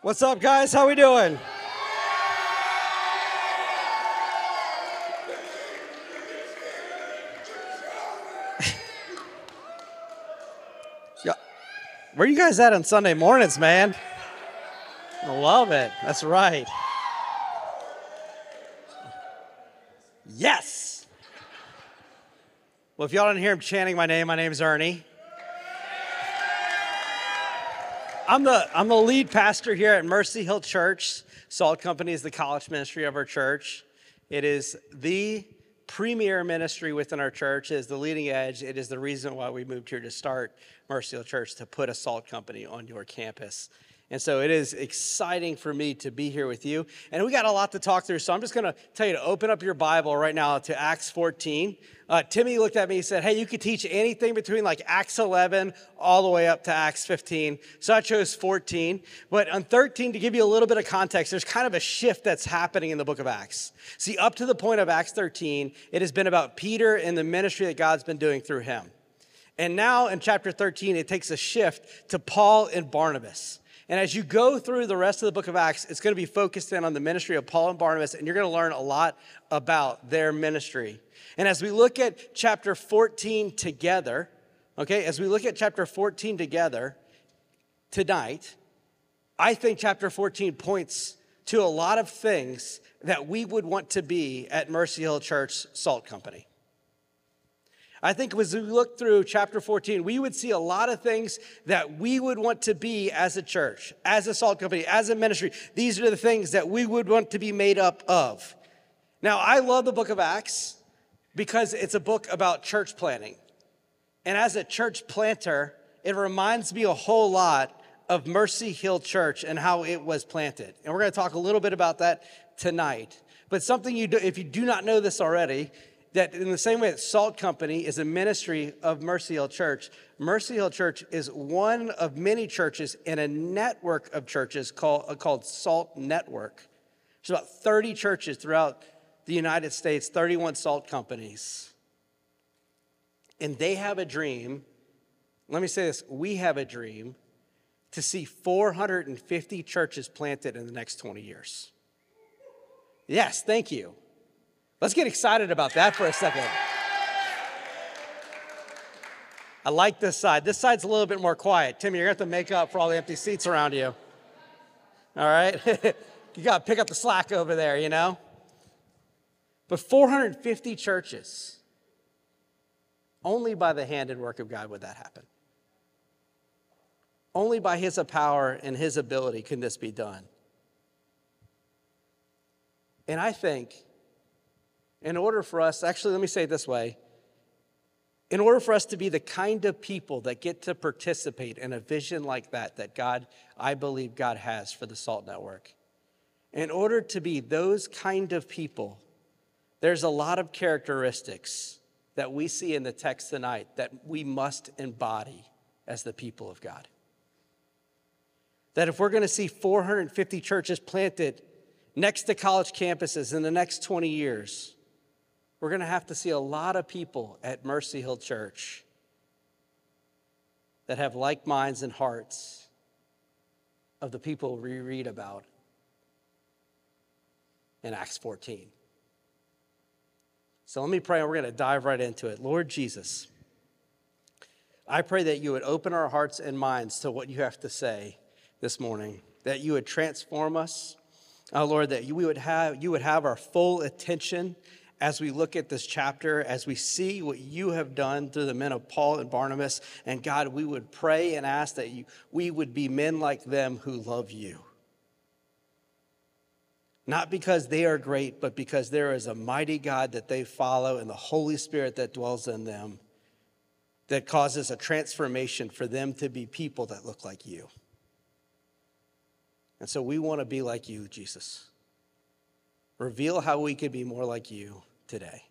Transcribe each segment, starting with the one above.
What's up, guys? How we doing? yeah. Where you guys at on Sunday mornings, man? I love it. That's right. Yes. Well, if y'all didn't hear him chanting my name, my name is Ernie. I'm the, I'm the lead pastor here at Mercy Hill Church. Salt Company is the college ministry of our church. It is the premier ministry within our church. It is the leading edge. It is the reason why we moved here to start Mercy Hill Church to put a salt company on your campus. And so it is exciting for me to be here with you. And we got a lot to talk through. So I'm just going to tell you to open up your Bible right now to Acts 14. Uh, Timmy looked at me and said, Hey, you could teach anything between like Acts 11 all the way up to Acts 15. So I chose 14. But on 13, to give you a little bit of context, there's kind of a shift that's happening in the book of Acts. See, up to the point of Acts 13, it has been about Peter and the ministry that God's been doing through him. And now in chapter 13, it takes a shift to Paul and Barnabas. And as you go through the rest of the book of Acts, it's going to be focused in on the ministry of Paul and Barnabas, and you're going to learn a lot about their ministry. And as we look at chapter 14 together, okay, as we look at chapter 14 together tonight, I think chapter 14 points to a lot of things that we would want to be at Mercy Hill Church Salt Company. I think as we look through chapter 14, we would see a lot of things that we would want to be as a church, as a salt company, as a ministry. These are the things that we would want to be made up of. Now, I love the book of Acts because it's a book about church planting. And as a church planter, it reminds me a whole lot of Mercy Hill Church and how it was planted. And we're going to talk a little bit about that tonight. But something you do, if you do not know this already, that in the same way that Salt Company is a ministry of Mercy Hill Church, Mercy Hill Church is one of many churches in a network of churches called, uh, called Salt Network. There's about 30 churches throughout the United States, 31 salt companies. And they have a dream. Let me say this we have a dream to see 450 churches planted in the next 20 years. Yes, thank you. Let's get excited about that for a second. I like this side. This side's a little bit more quiet. Timmy, you're going to have to make up for all the empty seats around you. All right? you got to pick up the slack over there, you know? But 450 churches, only by the hand and work of God would that happen. Only by His power and His ability can this be done. And I think in order for us, actually, let me say it this way in order for us to be the kind of people that get to participate in a vision like that, that God, I believe God has for the SALT Network, in order to be those kind of people, there's a lot of characteristics that we see in the text tonight that we must embody as the people of God. That if we're going to see 450 churches planted next to college campuses in the next 20 years, we're going to have to see a lot of people at Mercy Hill Church that have like minds and hearts of the people we read about in Acts 14. So let me pray and we're going to dive right into it. Lord Jesus, I pray that you would open our hearts and minds to what you have to say this morning, that you would transform us. Oh, Lord, that you would have, you would have our full attention as we look at this chapter, as we see what you have done through the men of Paul and Barnabas. And God, we would pray and ask that you, we would be men like them who love you. Not because they are great, but because there is a mighty God that they follow and the Holy Spirit that dwells in them that causes a transformation for them to be people that look like you. And so we want to be like you, Jesus. Reveal how we could be more like you today.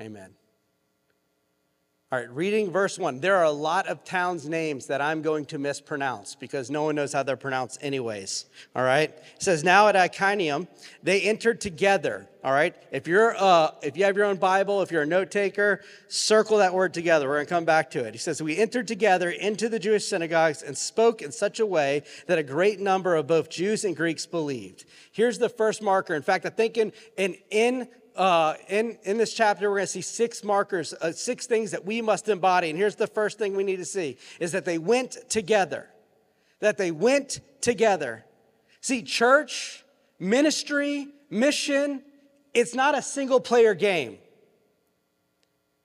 Amen. All right, reading verse one. There are a lot of towns' names that I'm going to mispronounce because no one knows how they're pronounced, anyways. All right? It says, Now at Iconium, they entered together All right. If you're uh, if you have your own Bible, if you're a note taker, circle that word together. We're going to come back to it. He says, "We entered together into the Jewish synagogues and spoke in such a way that a great number of both Jews and Greeks believed." Here's the first marker. In fact, I think in in in uh, in, in this chapter, we're going to see six markers, uh, six things that we must embody. And here's the first thing we need to see is that they went together. That they went together. See, church, ministry, mission, it's not a single player game.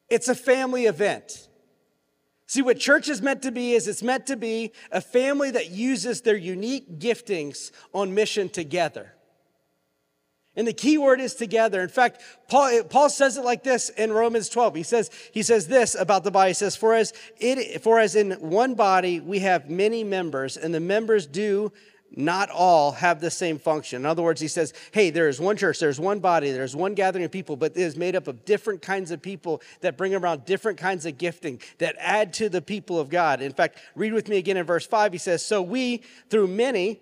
It's a family event. See, what church is meant to be is it's meant to be a family that uses their unique giftings on mission together. And the key word is together. In fact, Paul, Paul says it like this in Romans 12. He says, he says this about the body. He says, for as, it, for as in one body we have many members, and the members do not all have the same function. In other words, he says, hey, there is one church, there's one body, there's one gathering of people, but it is made up of different kinds of people that bring around different kinds of gifting that add to the people of God. In fact, read with me again in verse 5. He says, So we, through many,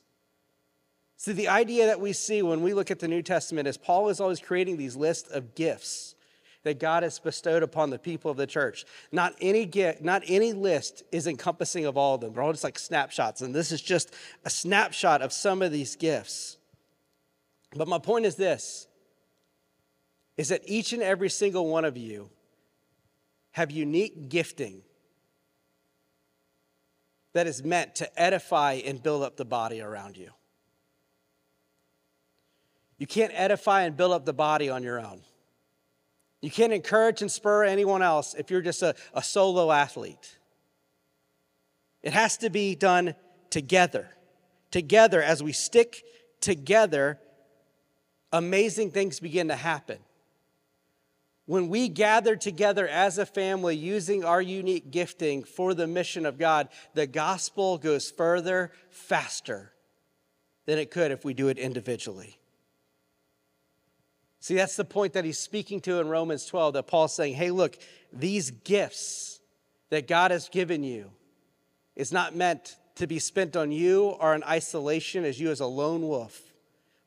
See, the idea that we see when we look at the New Testament is Paul is always creating these lists of gifts that God has bestowed upon the people of the church. Not any gift, not any list is encompassing of all of them. They're all just like snapshots. And this is just a snapshot of some of these gifts. But my point is this is that each and every single one of you have unique gifting that is meant to edify and build up the body around you. You can't edify and build up the body on your own. You can't encourage and spur anyone else if you're just a, a solo athlete. It has to be done together. Together, as we stick together, amazing things begin to happen. When we gather together as a family using our unique gifting for the mission of God, the gospel goes further, faster than it could if we do it individually. See, that's the point that he's speaking to in Romans 12 that Paul's saying, hey, look, these gifts that God has given you is not meant to be spent on you or in isolation as you as a lone wolf,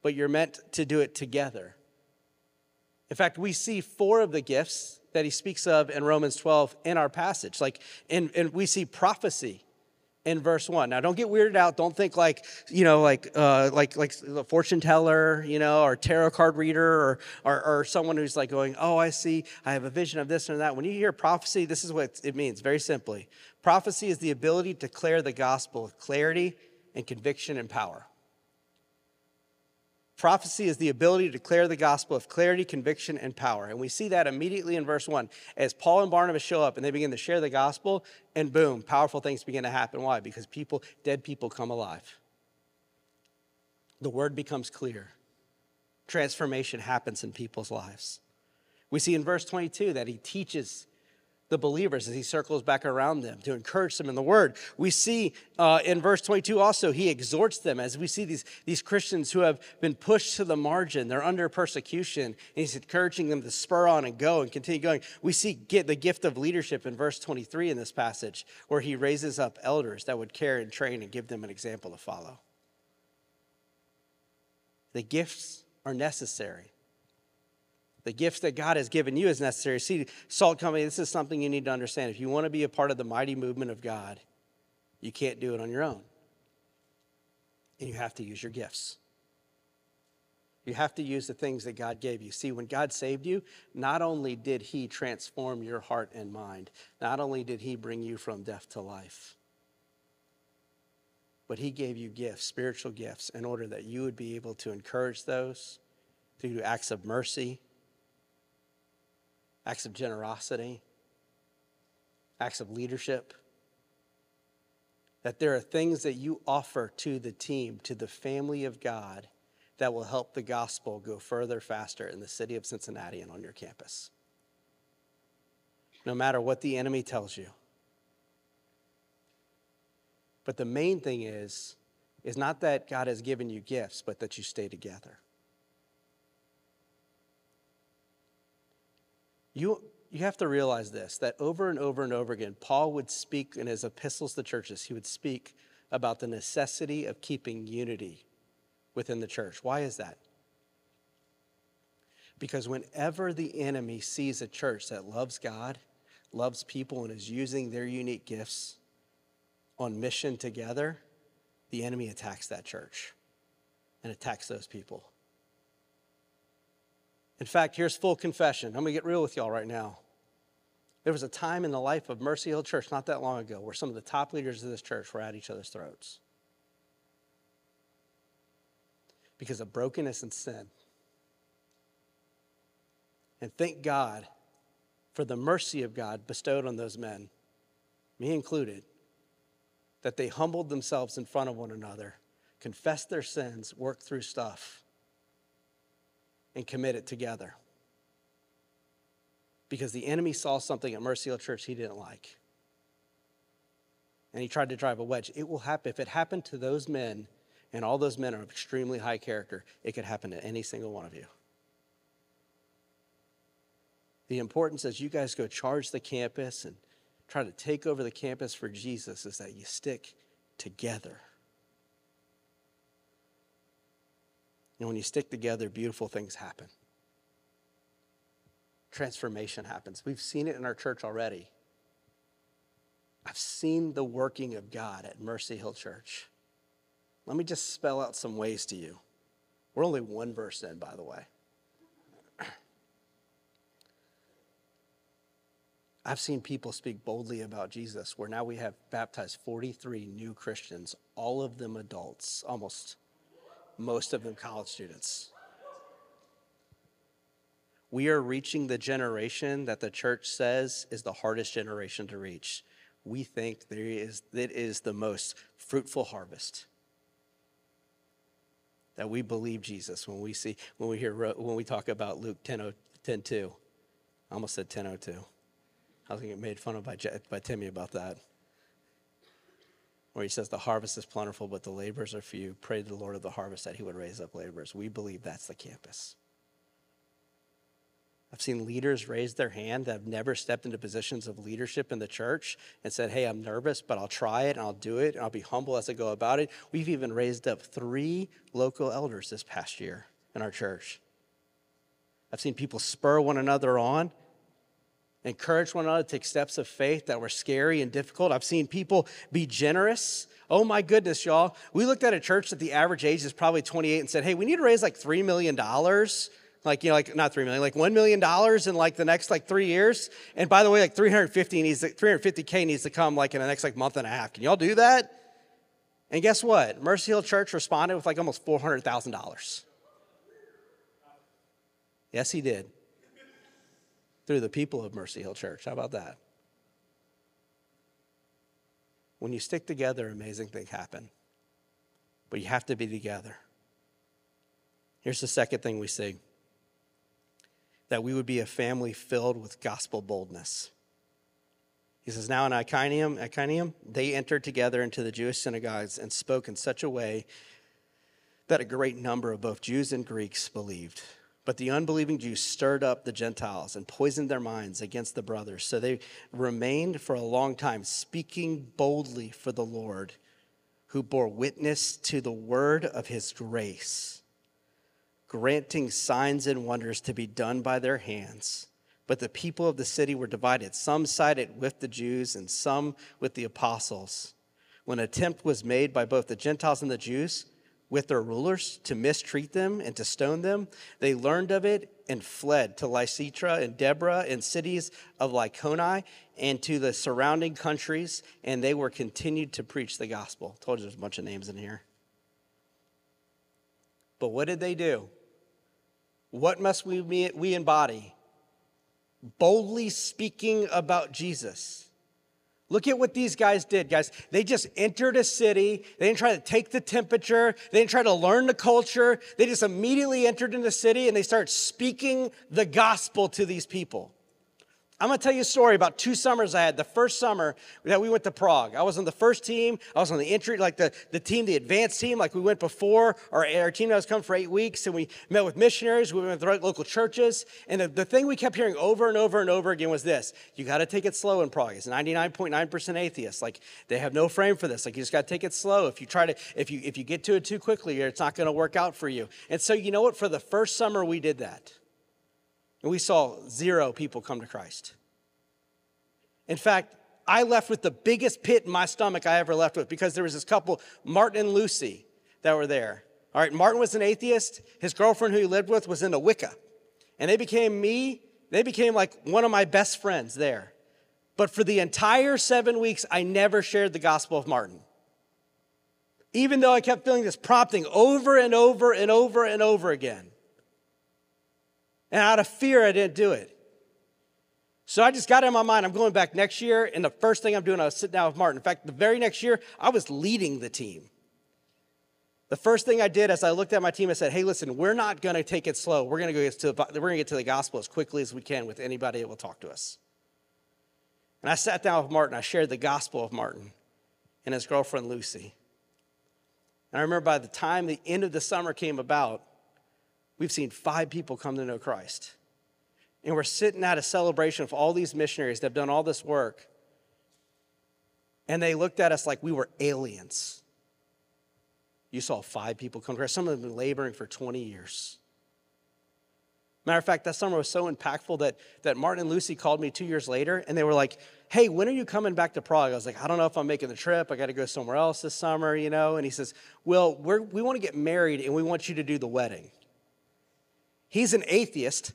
but you're meant to do it together. In fact, we see four of the gifts that he speaks of in Romans 12 in our passage. Like, and, and we see prophecy in verse one. Now, don't get weirded out. Don't think like you know, like uh, like like the fortune teller, you know, or tarot card reader, or, or or someone who's like going, "Oh, I see. I have a vision of this and that." When you hear prophecy, this is what it means. Very simply, prophecy is the ability to declare the gospel with clarity and conviction and power. Prophecy is the ability to declare the gospel of clarity, conviction, and power. And we see that immediately in verse 1. As Paul and Barnabas show up and they begin to share the gospel, and boom, powerful things begin to happen. Why? Because people, dead people, come alive. The word becomes clear. Transformation happens in people's lives. We see in verse 22 that he teaches the believers as he circles back around them to encourage them in the word. We see uh, in verse 22 also, he exhorts them as we see these, these Christians who have been pushed to the margin, they're under persecution, and he's encouraging them to spur on and go and continue going. We see get the gift of leadership in verse 23 in this passage, where he raises up elders that would care and train and give them an example to follow. The gifts are necessary the gifts that God has given you is necessary. See, Salt Company, this is something you need to understand. If you want to be a part of the mighty movement of God, you can't do it on your own. And you have to use your gifts. You have to use the things that God gave you. See, when God saved you, not only did He transform your heart and mind, not only did He bring you from death to life, but He gave you gifts, spiritual gifts, in order that you would be able to encourage those, to do acts of mercy, acts of generosity, acts of leadership. That there are things that you offer to the team, to the family of God, that will help the gospel go further faster in the city of Cincinnati and on your campus. No matter what the enemy tells you. But the main thing is, is not that God has given you gifts, but that you stay together. You, you have to realize this that over and over and over again, Paul would speak in his epistles to churches, he would speak about the necessity of keeping unity within the church. Why is that? Because whenever the enemy sees a church that loves God, loves people, and is using their unique gifts on mission together, the enemy attacks that church and attacks those people. In fact, here's full confession. I'm going to get real with y'all right now. There was a time in the life of Mercy Hill Church not that long ago where some of the top leaders of this church were at each other's throats because of brokenness and sin. And thank God for the mercy of God bestowed on those men, me included, that they humbled themselves in front of one another, confessed their sins, worked through stuff, and commit it together. Because the enemy saw something at Mercy Hill Church he didn't like. And he tried to drive a wedge. It will happen. If it happened to those men, and all those men are of extremely high character, it could happen to any single one of you. The importance as you guys go charge the campus and try to take over the campus for Jesus is that you stick together. And when you stick together, beautiful things happen. Transformation happens. We've seen it in our church already. I've seen the working of God at Mercy Hill Church. Let me just spell out some ways to you. We're only one verse in, by the way. I've seen people speak boldly about Jesus, where now we have baptized 43 new Christians, all of them adults, almost most of them college students. We are reaching the generation that the church says is the hardest generation to reach. We think there is, it is the most fruitful harvest that we believe Jesus when we see when we hear when we talk about Luke 10, 10 2. I almost said 1002. I was going to get made fun of by, by Timmy about that. Where he says, The harvest is plentiful, but the laborers are few. Pray to the Lord of the harvest that he would raise up laborers. We believe that's the campus. I've seen leaders raise their hand that have never stepped into positions of leadership in the church and said, Hey, I'm nervous, but I'll try it and I'll do it and I'll be humble as I go about it. We've even raised up three local elders this past year in our church. I've seen people spur one another on, encourage one another to take steps of faith that were scary and difficult. I've seen people be generous. Oh my goodness, y'all. We looked at a church that the average age is probably 28 and said, Hey, we need to raise like $3 million like you know like not 3 million like 1 million dollars in like the next like 3 years. And by the way like 350 needs 350k needs to come like in the next like month and a half. Can y'all do that? And guess what? Mercy hill church responded with like almost $400000 yes he did through the people of mercy hill church. How about that? When you stick together amazing things happen. But you have to be together. Here's the second thing we see. That we would be a family filled with gospel boldness. He says, Now in Iconium, Iconium, they entered together into the Jewish synagogues and spoke in such a way that a great number of both Jews and Greeks believed. But the unbelieving Jews stirred up the Gentiles and poisoned their minds against the brothers. So they remained for a long time, speaking boldly for the Lord, who bore witness to the word of his grace granting signs and wonders to be done by their hands. But the people of the city were divided. Some sided with the Jews and some with the apostles. When attempt was made by both the Gentiles and the Jews with their rulers to mistreat them and to stone them, they learned of it and fled to Lystra and Deborah and cities of Lycaonia and to the surrounding countries, and they were continued to preach the gospel. I told you there's a bunch of names in here. But what did they do? What must we, we embody? Boldly speaking about Jesus. Look at what these guys did, guys. They just entered a city. They didn't try to take the temperature. They didn't try to learn the culture. They just immediately entered into the city and they start speaking the gospel to these people. I'm gonna tell you a story about two summers I had. The first summer that we went to Prague, I was on the first team. I was on the entry, like the, the team, the advanced team, like we went before. Our, our team that was coming for eight weeks, and we met with missionaries. We went with local churches. And the, the thing we kept hearing over and over and over again was this you gotta take it slow in Prague. It's 99.9% atheists. Like they have no frame for this. Like you just gotta take it slow. If you try to, if you if you get to it too quickly, it's not gonna work out for you. And so you know what? For the first summer we did that. And we saw zero people come to Christ. In fact, I left with the biggest pit in my stomach I ever left with because there was this couple, Martin and Lucy, that were there. All right, Martin was an atheist. His girlfriend, who he lived with, was into Wicca. And they became me, they became like one of my best friends there. But for the entire seven weeks, I never shared the Gospel of Martin. Even though I kept feeling this prompting over and over and over and over again. And out of fear, I didn't do it. So I just got in my mind, I'm going back next year, and the first thing I'm doing, I was sitting down with Martin. In fact, the very next year, I was leading the team. The first thing I did as I looked at my team, I said, hey, listen, we're not going to take it slow. We're going go to get to the gospel as quickly as we can with anybody that will talk to us. And I sat down with Martin. I shared the gospel of Martin and his girlfriend, Lucy. And I remember by the time the end of the summer came about, we've seen five people come to know Christ. And we're sitting at a celebration of all these missionaries that have done all this work. And they looked at us like we were aliens. You saw five people come to Christ. Some of them have been laboring for 20 years. Matter of fact, that summer was so impactful that, that Martin and Lucy called me two years later and they were like, Hey, when are you coming back to Prague? I was like, I don't know if I'm making the trip. I got to go somewhere else this summer, you know? And he says, Well, we want to get married and we want you to do the wedding. He's an atheist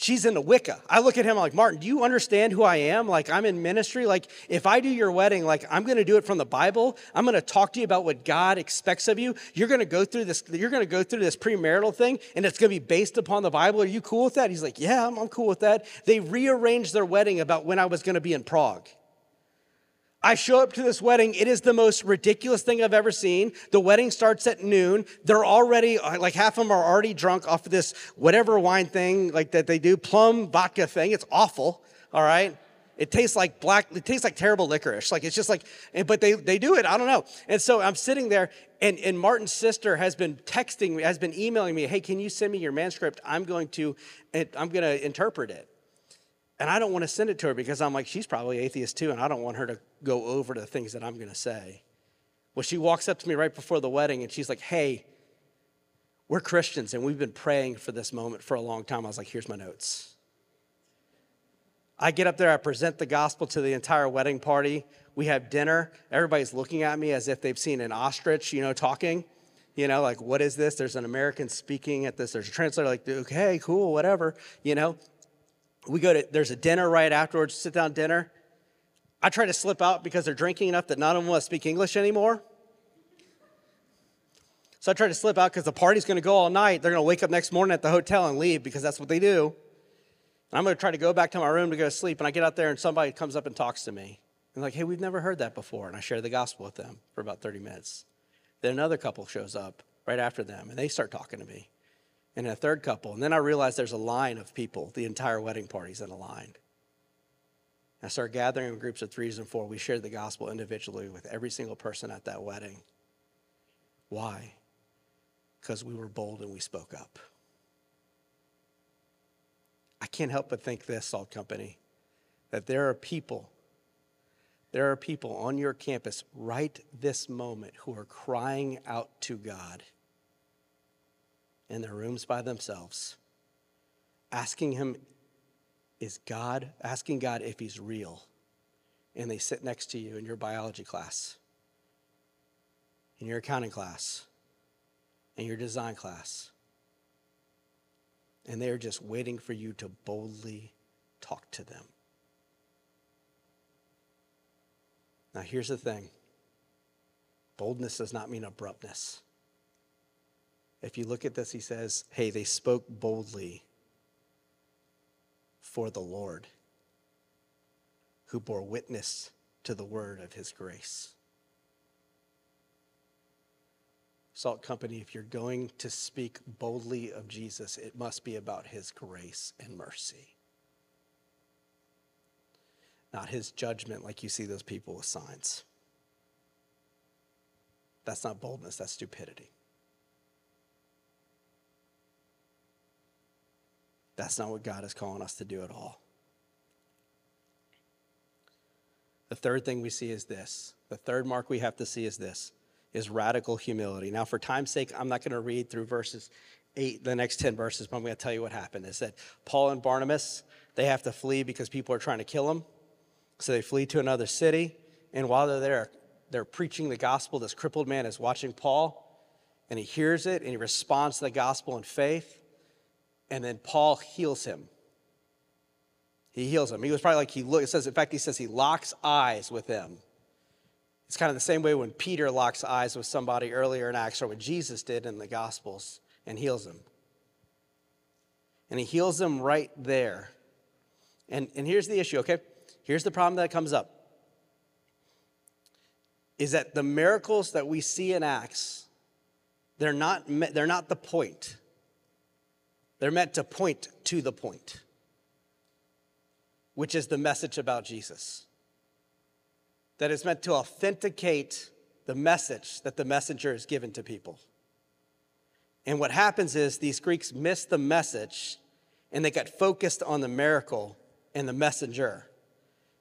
she's in into Wicca. I look at him I'm like, Martin, do you understand who I am? Like, I'm in ministry. Like, if I do your wedding, like, I'm going to do it from the Bible. I'm going to talk to you about what God expects of you. You're going to go through this, you're going to go through this premarital thing, and it's going to be based upon the Bible. Are you cool with that? He's like, Yeah, I'm, I'm cool with that. They rearranged their wedding about when I was going to be in Prague. I show up to this wedding. It is the most ridiculous thing I've ever seen. The wedding starts at noon. They're already, uh, like half of them are already drunk off of this whatever wine thing like that they do, plum vodka thing. It's awful. All right. It tastes like black, it tastes like terrible licorice. Like it's just like, but they, they do it. I don't know. And so I'm sitting there and, and Martin's sister has been texting me, has been emailing me, hey, can you send me your manuscript? I'm going to, I'm going to interpret it. And I don't want to send it to her because I'm like, she's probably atheist too, and I don't want her to go over the things that I'm going to say. Well, she walks up to me right before the wedding and she's like, hey, we're Christians and we've been praying for this moment for a long time. I was like, here's my notes. I get up there, I present the gospel to the entire wedding party. We have dinner. Everybody's looking at me as if they've seen an ostrich, you know, talking. You know, like, what is this? There's an American speaking at this. There's a translator, like, okay, cool, whatever, you know we go to there's a dinner right afterwards sit down dinner. I try to slip out because they're drinking enough that none of them want to speak english anymore. So i try to slip out because the party's going to go all night. They're going to wake up next morning at the hotel and leave because that's what they do. And i'm going to try to go back to my room to go to sleep and i get out there and somebody comes up and talks to me. And like hey we've never heard that before. And i share the gospel with them for about 30 minutes. Then another couple shows up right after them and they start talking to me and a third couple. And then I realized there's a line of people. The entire wedding party's in a line. I started gathering in groups of threes and four. We shared the gospel individually with every single person at that wedding. Why? Because we were bold and we spoke up. I can't help but think this, Salt Company, that there are people, there are people on your campus right this moment who are crying out to God in their rooms by themselves, asking Him, is God, asking God if He's real. And they sit next to you in your biology class, in your accounting class, in your design class. And they are just waiting for you to boldly talk to them. Now, here's the thing boldness does not mean abruptness. If you look at this, he says, hey, they spoke boldly for the Lord, who bore witness to the word of his grace. Salt Company, if you're going to speak boldly of Jesus, it must be about his grace and mercy, not his judgment like you see those people with signs. That's not boldness, that's stupidity. That's not what God is calling us to do at all. The third thing we see is this. The third mark we have to see is this is radical humility. Now, for time's sake, I'm not going to read through verses eight, the next 10 verses, but I'm going to tell you what happened. Is that Paul and Barnabas, they have to flee because people are trying to kill them. So they flee to another city. And while they're there, they're preaching the gospel. This crippled man is watching Paul, and he hears it and he responds to the gospel in faith. And then Paul heals him. He heals him. He was probably like he look, it says, in fact, he says he locks eyes with him. It's kind of the same way when Peter locks eyes with somebody earlier in Acts or what Jesus did in the Gospels and heals him. And he heals them right there. And, and here's the issue, okay? Here's the problem that comes up is that the miracles that we see in Acts, they're not, they're not the point. They're meant to point to the point, which is the message about Jesus. That is meant to authenticate the message that the messenger is given to people. And what happens is these Greeks miss the message and they get focused on the miracle and the messenger.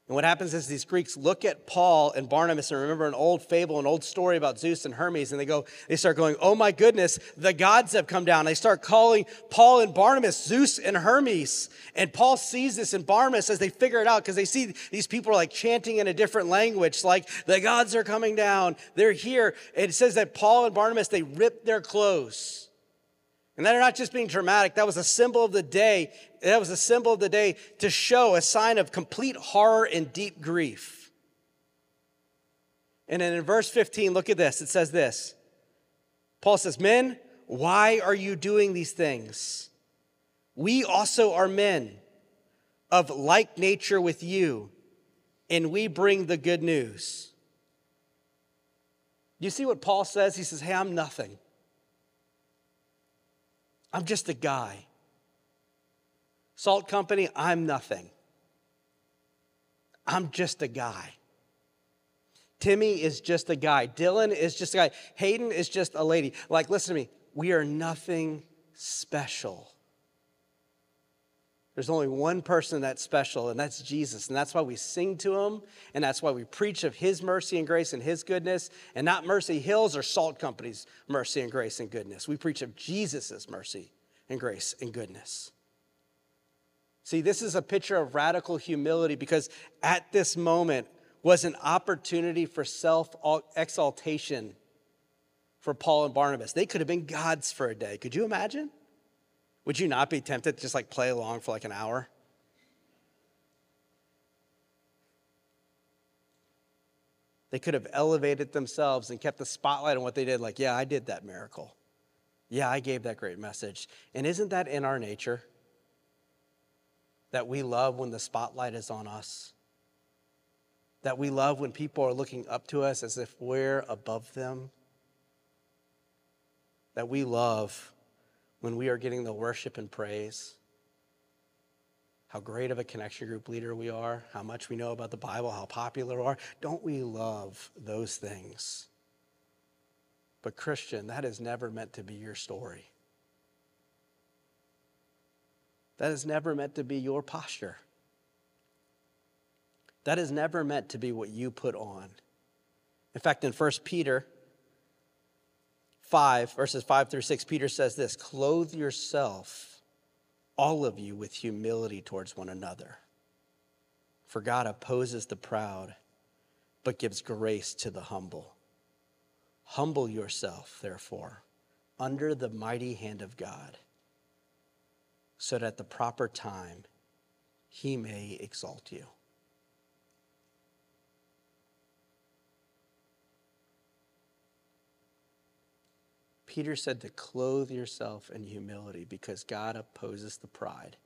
And what happens is these Greeks look at Paul and Barnabas and remember an old fable, an old story about Zeus and Hermes, and they go, they start going, oh my goodness, the gods have come down. They start calling Paul and Barnabas Zeus and Hermes. And Paul sees this in Barnabas as they figure it out because they see these people are like chanting in a different language, like the gods are coming down. They're here. It says that Paul and Barnabas, they rip their clothes. And they're not just being dramatic, that was a symbol of the day. That was a symbol of the day to show a sign of complete horror and deep grief. And then in verse 15, look at this. It says this Paul says, Men, why are you doing these things? We also are men of like nature with you, and we bring the good news. You see what Paul says? He says, Hey, I'm nothing. I'm just a guy. Salt Company, I'm nothing. I'm just a guy. Timmy is just a guy. Dylan is just a guy. Hayden is just a lady. Like, listen to me. We are nothing special. There's only one person that's special, and that's Jesus. And that's why we sing to him, and that's why we preach of his mercy and grace and his goodness, and not Mercy Hills or Salt Company's mercy and grace and goodness. We preach of Jesus' mercy and grace and goodness. See, this is a picture of radical humility because at this moment was an opportunity for self exaltation for Paul and Barnabas. They could have been gods for a day. Could you imagine? Would you not be tempted to just like play along for like an hour? They could have elevated themselves and kept the spotlight on what they did, like, yeah, I did that miracle. Yeah, I gave that great message. And isn't that in our nature? That we love when the spotlight is on us. That we love when people are looking up to us as if we're above them. That we love when we are getting the worship and praise, how great of a connection group leader we are, how much we know about the Bible, how popular we are. Don't we love those things? But, Christian, that is never meant to be your story. That is never meant to be your posture. That is never meant to be what you put on. In fact, in 1 Peter 5, verses 5 through 6, Peter says this Clothe yourself, all of you, with humility towards one another. For God opposes the proud, but gives grace to the humble. Humble yourself, therefore, under the mighty hand of God, so that at the proper time he may exalt you. Peter said to clothe yourself in humility because God opposes the pride,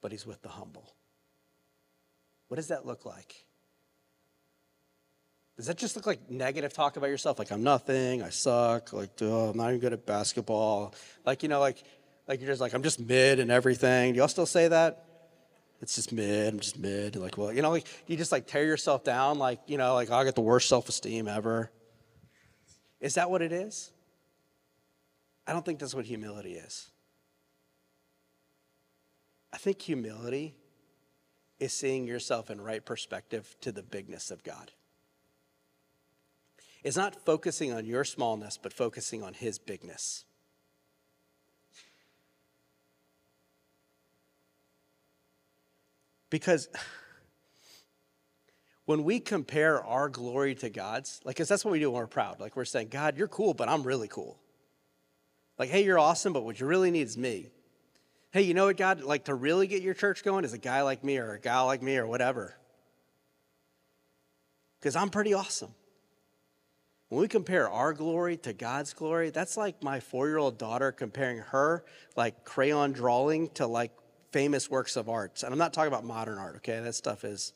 but he's with the humble. What does that look like? Does that just look like negative talk about yourself? Like, I'm nothing, I suck, like, oh, I'm not even good at basketball. Like, you know, like, like you're just like, I'm just mid and everything. Do y'all still say that? It's just mid, I'm just mid. Like, well, you know, like, you just like tear yourself down, like, you know, like, oh, I got the worst self esteem ever. Is that what it is? I don't think that's what humility is. I think humility is seeing yourself in right perspective to the bigness of God It's not focusing on your smallness, but focusing on his bigness. Because when we compare our glory to God's, like, because that's what we do when we're proud. Like, we're saying, God, you're cool, but I'm really cool. Like, hey, you're awesome, but what you really need is me. Hey, you know what, God? Like, to really get your church going is a guy like me or a gal like me or whatever. Because I'm pretty awesome. When we compare our glory to God's glory, that's like my four year old daughter comparing her like crayon drawing to like famous works of art. And I'm not talking about modern art, okay? That stuff is,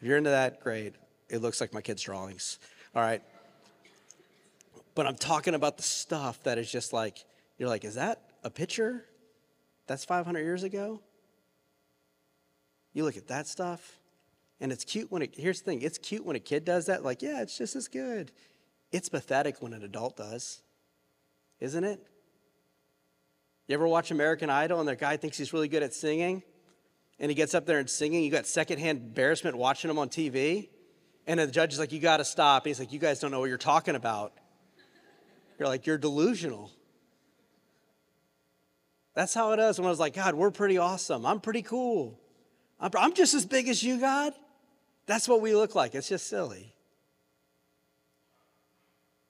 if you're into that, great. It looks like my kids' drawings, all right? But I'm talking about the stuff that is just like, you're like, is that a picture? That's 500 years ago? You look at that stuff, and it's cute when it, here's the thing, it's cute when a kid does that, like, yeah, it's just as good. It's pathetic when an adult does, isn't it? You ever watch American Idol and the guy thinks he's really good at singing? And he gets up there and singing. You got secondhand embarrassment watching him on TV. And the judge is like, You got to stop. And he's like, You guys don't know what you're talking about. You're like, You're delusional. That's how it is when I was like, God, we're pretty awesome. I'm pretty cool. I'm just as big as you, God. That's what we look like. It's just silly.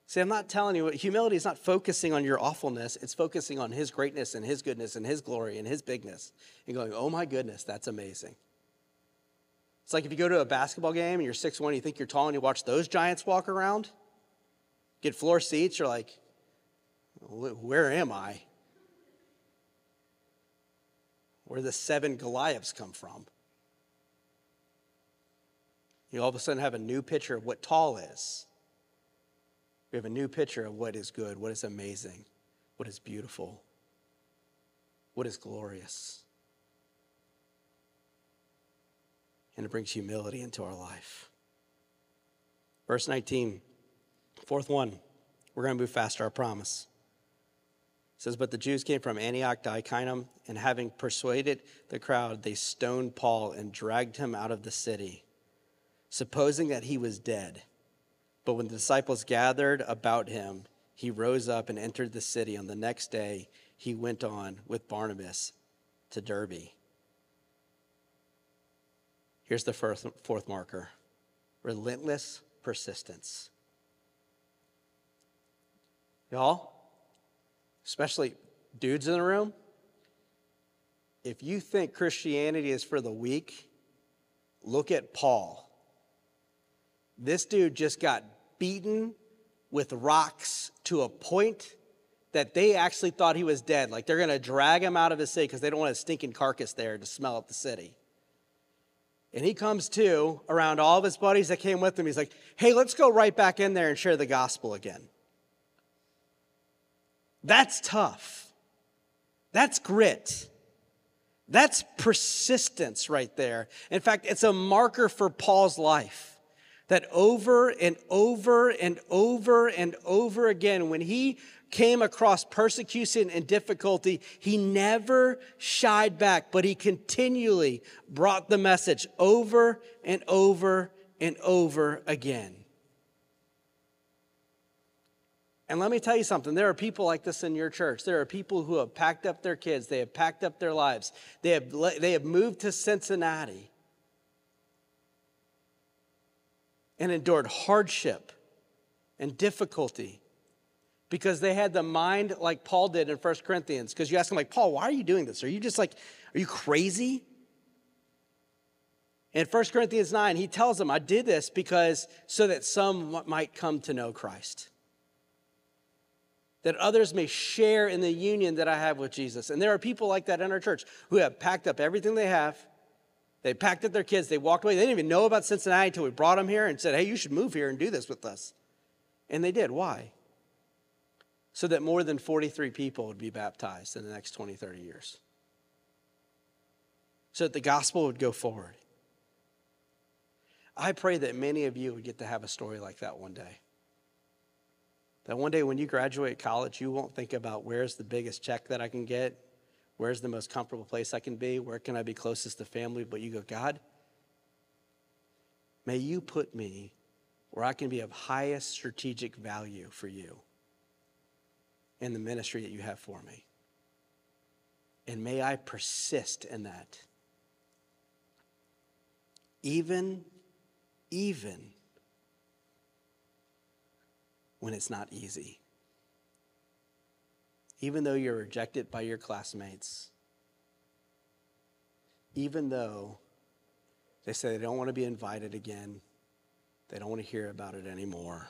See, I'm not telling you, humility is not focusing on your awfulness, it's focusing on His greatness and His goodness and His glory and His bigness and going, oh my goodness, that's amazing. It's like if you go to a basketball game and you're 6'1, you think you're tall, and you watch those giants walk around, get floor seats, you're like, where am I? Where the seven Goliaths come from? You all of a sudden have a new picture of what tall is. We have a new picture of what is good, what is amazing, what is beautiful, what is glorious. And it brings humility into our life. Verse 19, fourth one. We're going to move faster, I promise. It says, But the Jews came from Antioch to Iconium, and having persuaded the crowd, they stoned Paul and dragged him out of the city, supposing that he was dead. But when the disciples gathered about him, he rose up and entered the city. On the next day, he went on with Barnabas to Derbe. Here's the fourth, fourth marker relentless persistence. Y'all, especially dudes in the room, if you think Christianity is for the weak, look at Paul. This dude just got beaten with rocks to a point that they actually thought he was dead. Like they're going to drag him out of the city because they don't want a stinking carcass there to smell up the city. And he comes to around all of his buddies that came with him. He's like, hey, let's go right back in there and share the gospel again. That's tough. That's grit. That's persistence right there. In fact, it's a marker for Paul's life that over and over and over and over again, when he came across persecution and difficulty, he never shied back, but he continually brought the message over and over and over again. And let me tell you something there are people like this in your church. There are people who have packed up their kids, they have packed up their lives, they have, they have moved to Cincinnati and endured hardship and difficulty because they had the mind like Paul did in 1 Corinthians. Because you ask him, like, Paul, why are you doing this? Are you just like, are you crazy? In 1 Corinthians 9, he tells them, I did this because so that some might come to know Christ. That others may share in the union that I have with Jesus. And there are people like that in our church who have packed up everything they have They packed up their kids, they walked away. They didn't even know about Cincinnati until we brought them here and said, hey, you should move here and do this with us. And they did. Why? So that more than 43 people would be baptized in the next 20, 30 years. So that the gospel would go forward. I pray that many of you would get to have a story like that one day. That one day when you graduate college, you won't think about where's the biggest check that I can get, where's the most comfortable place I can be, where can I be closest to family, but you go, God, may you put me where I can be of highest strategic value for you in the ministry that you have for me. And may I persist in that. Even, even when it's not easy. Even though you're rejected by your classmates, even though they say they don't want to be invited again, they don't want to hear about it anymore.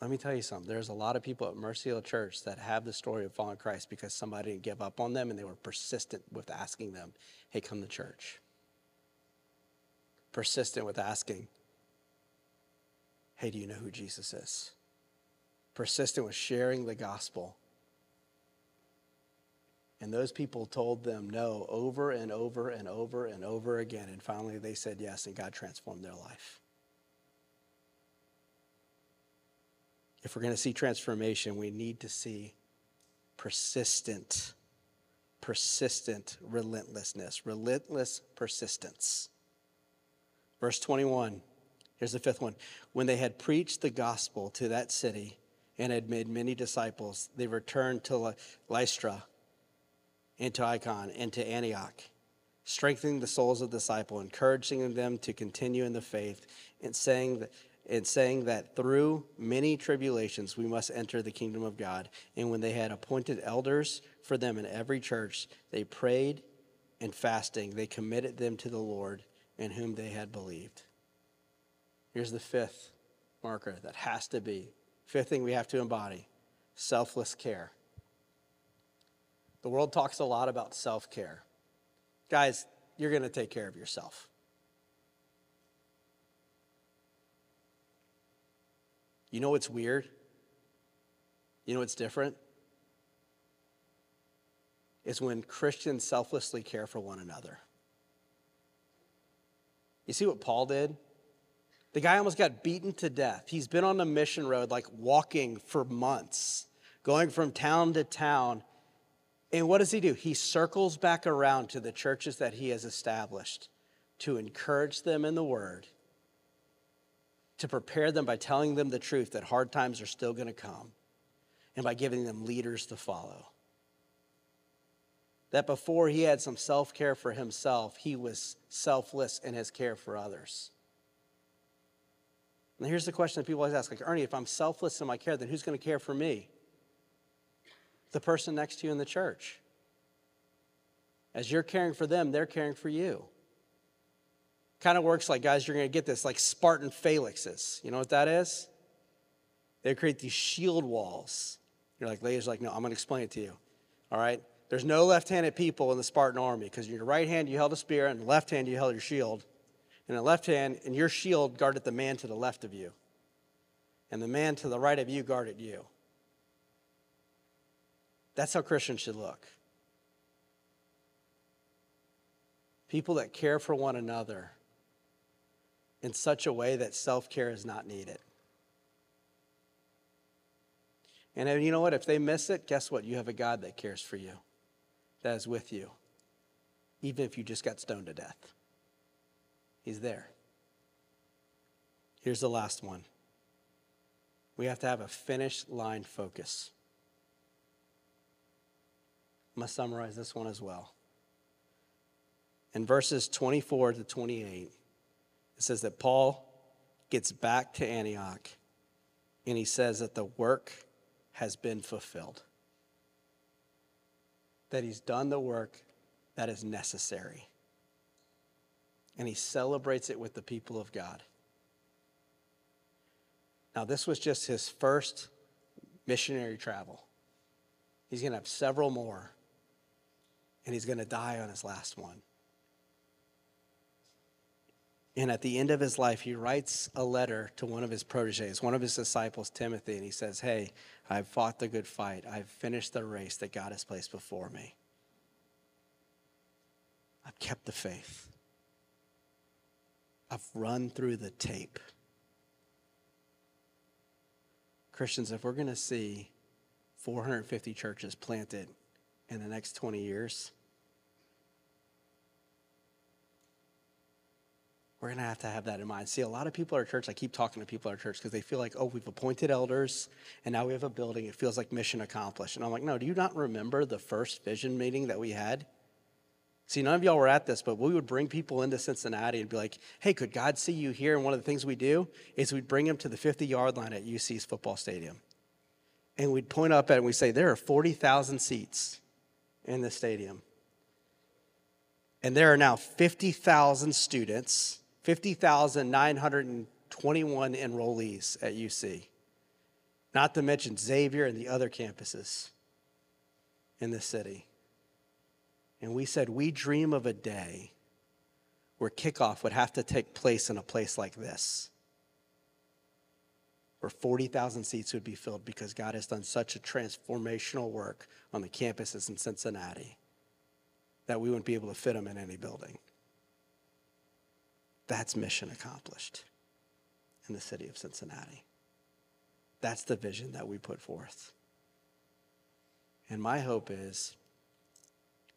Let me tell you something. There's a lot of people at Mercy Hill Church that have the story of following Christ because somebody didn't give up on them and they were persistent with asking them, hey, come to church. Persistent with asking, hey, do you know who Jesus is? Persistent with sharing the gospel. And those people told them no over and over and over and over again. And finally they said yes, and God transformed their life. if we're going to see transformation, we need to see persistent, persistent relentlessness, relentless persistence. Verse 21, here's the fifth one. When they had preached the gospel to that city and had made many disciples, they returned to Lystra and to Iconium and to Antioch, strengthening the souls of the disciple, encouraging them to continue in the faith, and saying that in saying that through many tribulations we must enter the kingdom of God. And when they had appointed elders for them in every church, they prayed and fasting, they committed them to the Lord in whom they had believed. Here's the fifth marker that has to be, fifth thing we have to embody selfless care. The world talks a lot about self care. Guys, you're going to take care of yourself. You know what's weird? You know what's different? Is when Christians selflessly care for one another. You see what Paul did? The guy almost got beaten to death. He's been on the mission road, like walking for months, going from town to town. And what does he do? He circles back around to the churches that he has established to encourage them in the word to prepare them by telling them the truth that hard times are still going to come and by giving them leaders to follow. That before he had some self care for himself, he was selfless in his care for others. And here's the question that people always ask like, Ernie, if I'm selfless in my care, then who's going to care for me? The person next to you in the church. As you're caring for them, they're caring for you kind of works like, guys, you're going to get this, like Spartan phalanxes. You know what that is? They create these shield walls. You're like, ladies, like, no, I'm going to explain it to you. All right? There's no left handed people in the Spartan army because in your right hand you held a spear, and the left hand you held your shield. In the left hand, and your shield guarded the man to the left of you, and the man to the right of you guarded you. That's how Christians should look. People that care for one another in such a way that self care is not needed. And you know what? If they miss it, guess what? You have a God that cares for you, that is with you, even if you just got stoned to death. He's there. Here's the last one we have to have a finish line focus. I'm going to summarize this one as well. In verses 24 to 28, it says that Paul gets back to Antioch and he says that the work has been fulfilled, that he's done the work that is necessary. And he celebrates it with the people of God. Now, this was just his first missionary travel. He's going to have several more. and he's going to die on his last one. And at the end of his life, he writes a letter to one of his proteges, one of his disciples, Timothy, and he says, Hey, I've fought the good fight. I've finished the race that God has placed before me. I've kept the faith. I've run through the tape. Christians, if we're going to see 450 churches planted in the next 20 years, we're going to have to have that in mind. See, a lot of people at our church, I keep talking to people at our church because they feel like, oh, we've appointed elders and now we have a building. It feels like mission accomplished. And I'm like, no, do you not remember the first vision meeting that we had? See, none of y'all were at this, but we would bring people into Cincinnati and be like, hey, could God see you here? And one of the things we do is we'd bring them to the 50 yard line at UC's football stadium. And we'd point up at it and we'd say, there are 40,000 seats in the stadium. And there are now 50,000 students 50,921 enrollees at UC, not to mention Xavier and the other campuses in the city. And we said, we dream of a day where kickoff would have to take place in a place like this, where 40,000 seats would be filled because God has done such a transformational work on the campuses in Cincinnati that we wouldn't be able to fit them in any building. That's mission accomplished in the city of Cincinnati. That's the vision that we put forth. And my hope is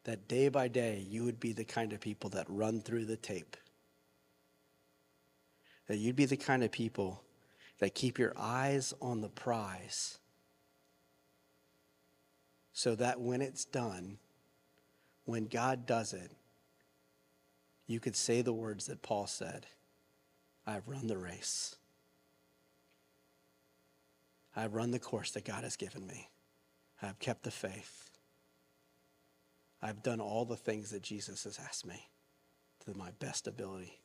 that day by day, you would be the kind of people that run through the tape. That you'd be the kind of people that keep your eyes on the prize so that when it's done, when God does it, you could say the words that Paul said I have run the race. I have run the course that God has given me. I have kept the faith. I've done all the things that Jesus has asked me to my best ability.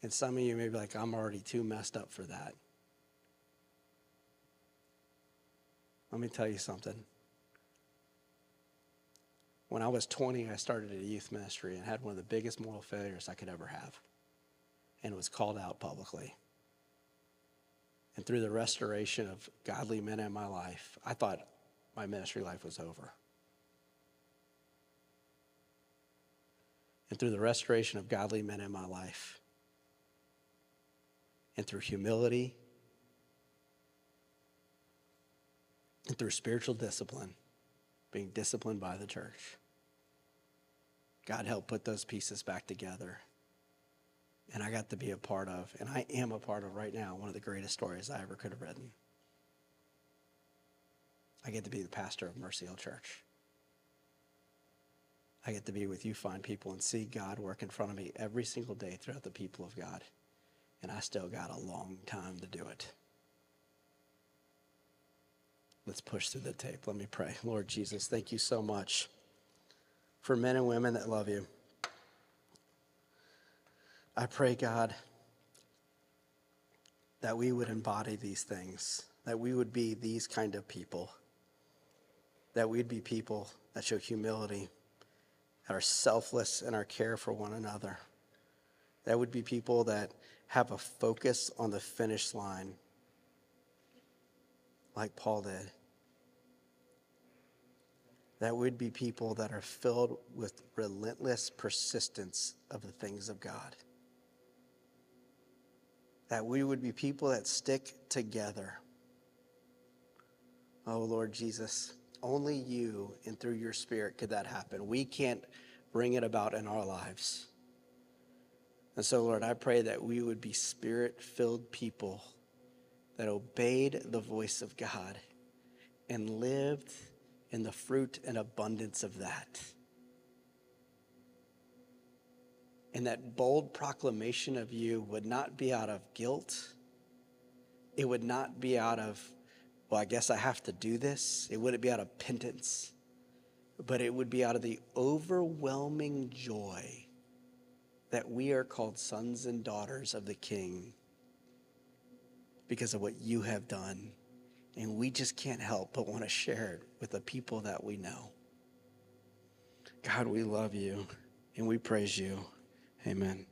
And some of you may be like, I'm already too messed up for that. Let me tell you something. When I was 20, I started a youth ministry and had one of the biggest moral failures I could ever have. And was called out publicly. And through the restoration of godly men in my life, I thought my ministry life was over. And through the restoration of godly men in my life, and through humility, and through spiritual discipline, being disciplined by the church, God helped put those pieces back together. And I got to be a part of, and I am a part of right now, one of the greatest stories I ever could have written. I get to be the pastor of Mercy Hill Church. I get to be with you fine people and see God work in front of me every single day throughout the people of God. And I still got a long time to do it. Let's push through the tape. Let me pray. Lord Jesus, thank you so much for men and women that love you. I pray, God, that we would embody these things, that we would be these kind of people, that we'd be people that show humility, that are selfless in our care for one another, that would be people that have a focus on the finish line, like Paul did that we'd be people that are filled with relentless persistence of the things of God. That we would be people that stick together. Oh, Lord Jesus, only you and through your Spirit could that happen. We can't bring it about in our lives. And so, Lord, I pray that we would be spirit filled people that obeyed the voice of God and lived in the fruit and abundance of that. And that bold proclamation of you would not be out of guilt. It would not be out of, well, I guess I have to do this. It wouldn't be out of penance, but it would be out of the overwhelming joy that we are called sons and daughters of the King because of what you have done And we just can't help but want to share it with the people that we know. God, we love you and we praise you. Amen.